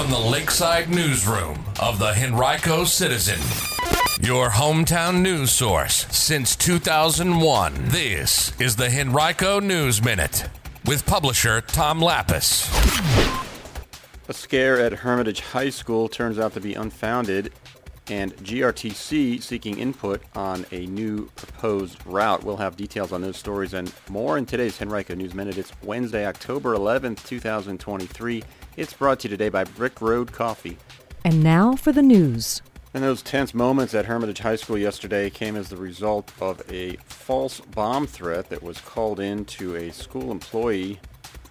from the Lakeside Newsroom of the Henrico Citizen, your hometown news source since 2001. This is the Henrico News Minute with publisher Tom Lappas. A scare at Hermitage High School turns out to be unfounded, and GRTC seeking input on a new proposed route. We'll have details on those stories and more in today's Henrico News Minute. It's Wednesday, October 11th, 2023. It's brought to you today by Brick Road Coffee. And now for the news. And those tense moments at Hermitage High School yesterday came as the result of a false bomb threat that was called in to a school employee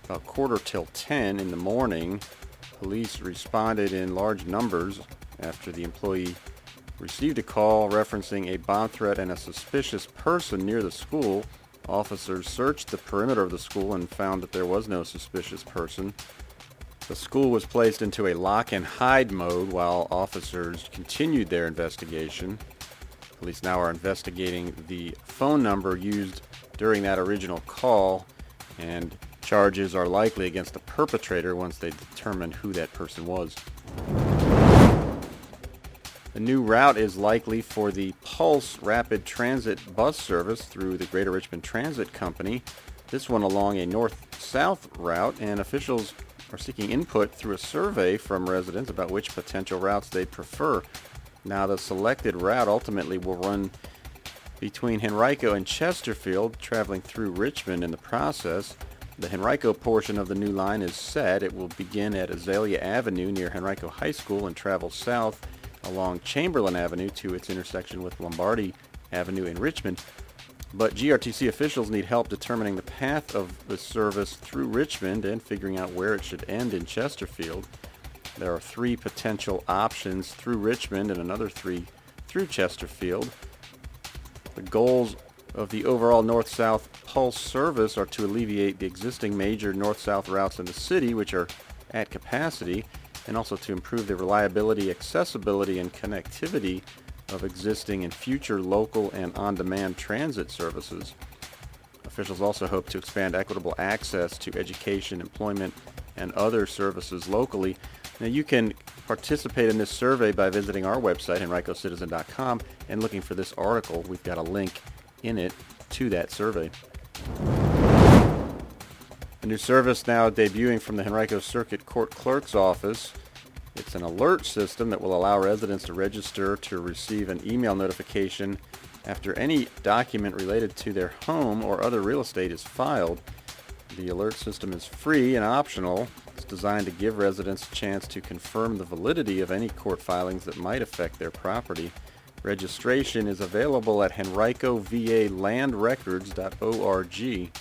about quarter till 10 in the morning. Police responded in large numbers after the employee received a call referencing a bomb threat and a suspicious person near the school. Officers searched the perimeter of the school and found that there was no suspicious person. The school was placed into a lock and hide mode while officers continued their investigation. Police now are investigating the phone number used during that original call, and charges are likely against the perpetrator once they determine who that person was. The new route is likely for the Pulse Rapid Transit bus service through the Greater Richmond Transit Company. This one along a north-south route, and officials are seeking input through a survey from residents about which potential routes they prefer. Now, the selected route ultimately will run between Henrico and Chesterfield, traveling through Richmond in the process. The Henrico portion of the new line is set. It will begin at Azalea Avenue near Henrico High School and travel south along Chamberlayne Avenue to its intersection with Lombardy Avenue in Richmond. But GRTC officials need help determining the path of the service through Richmond and figuring out where it should end in Chesterfield. There are three potential options through Richmond and another three through Chesterfield. The goals of the overall north-south pulse service are to alleviate the existing major north-south routes in the city, which are at capacity, and also to improve the reliability, accessibility, and connectivity of existing and future local and on-demand transit services. Officials also hope to expand equitable access to education, employment, and other services locally. Now you can participate in this survey by visiting our website, henricocitizen.com, and looking for this article. We've got a link in it to that survey. A new service now debuting from the Henrico Circuit Court Clerk's Office. It's an alert system that will allow residents to register to receive an email notification after any document related to their home or other real estate is filed. The alert system is free and optional. It's designed to give residents a chance to confirm the validity of any court filings that might affect their property. Registration is available at henricovalandrecords.org.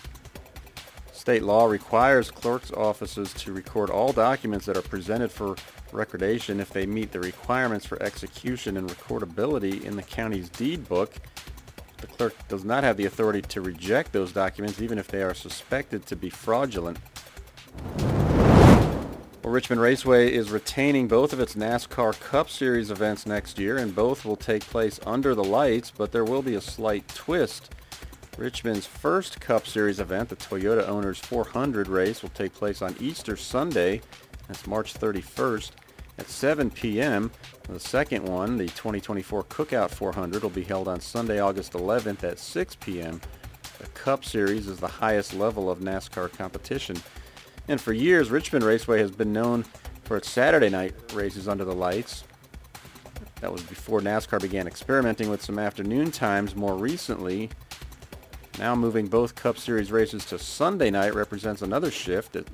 State law requires clerk's offices to record all documents that are presented for recordation if they meet the requirements for execution and recordability in the county's deed book. The clerk does not have the authority to reject those documents even if they are suspected to be fraudulent. Well, Richmond Raceway is retaining both of its NASCAR Cup Series events next year, and both will take place under the lights, but there will be a slight twist. Richmond's first Cup Series event, the Toyota Owners 400 race, will take place on Easter Sunday. That's March 31st at 7 p.m. The second one, the 2024 Cookout 400, will be held on Sunday, August 11th at 6 p.m. The Cup Series is the highest level of NASCAR competition. And for years, Richmond Raceway has been known for its Saturday night races under the lights. That was before NASCAR began experimenting with some afternoon times more recently. Now moving both Cup Series races to Sunday night represents another shift that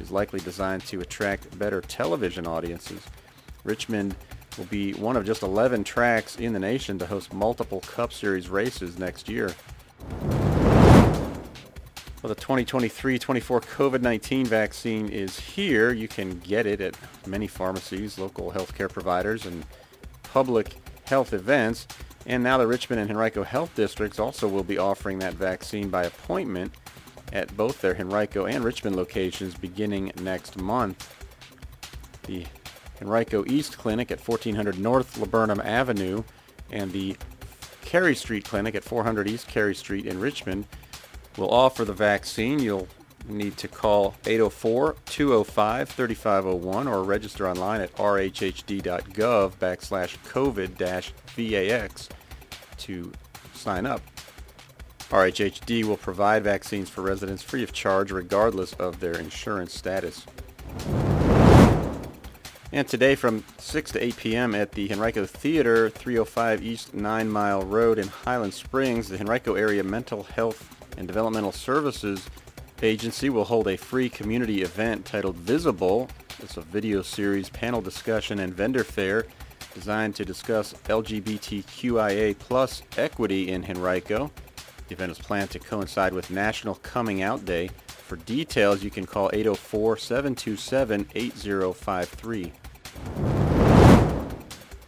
is likely designed to attract better television audiences. Richmond will be one of just 11 tracks in the nation to host multiple Cup Series races next year. Well, the 2023-24 COVID-19 vaccine is here. You can get it at many pharmacies, local healthcare providers, and public health events. And now the Richmond and Henrico Health Districts also will be offering that vaccine by appointment at both their Henrico and Richmond locations beginning next month. The Henrico East Clinic at 1400 North Laburnum Avenue and the Cary Street Clinic at 400 East Cary Street in Richmond will offer the vaccine. You'll You need to call 804-205-3501 or register online at rhhd.gov backslash COVID-VAX to sign up. RHHD will provide vaccines for residents free of charge regardless of their insurance status. And today from 6 to 8 p.m. at the Henrico Theater, 305 East 9 Mile Road in Highland Springs, the Henrico Area Mental Health and Developmental Services Agency will hold a free community event titled Visible. It's a video series, panel discussion, and vendor fair designed to discuss LGBTQIA plus equity in Henrico. The event is planned to coincide with National Coming Out Day. For details, you can call 804-727-8053.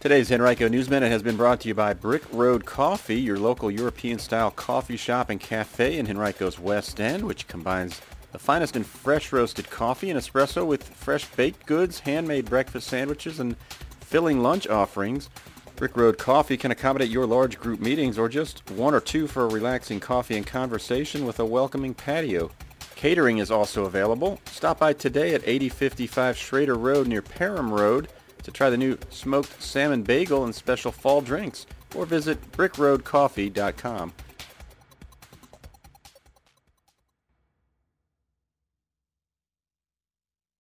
Today's Henrico News Minute has been brought to you by Brick Road Coffee, your local European-style coffee shop and cafe in Henrico's West End, which combines the finest in fresh roasted coffee and espresso with fresh baked goods, handmade breakfast sandwiches, and filling lunch offerings. Brick Road Coffee can accommodate your large group meetings or just one or two for a relaxing coffee and conversation with a welcoming patio. Catering is also available. Stop by today at 8055 Schrader Road near Parham Road to try the new smoked salmon bagel and special fall drinks, or visit brickroadcoffee.com.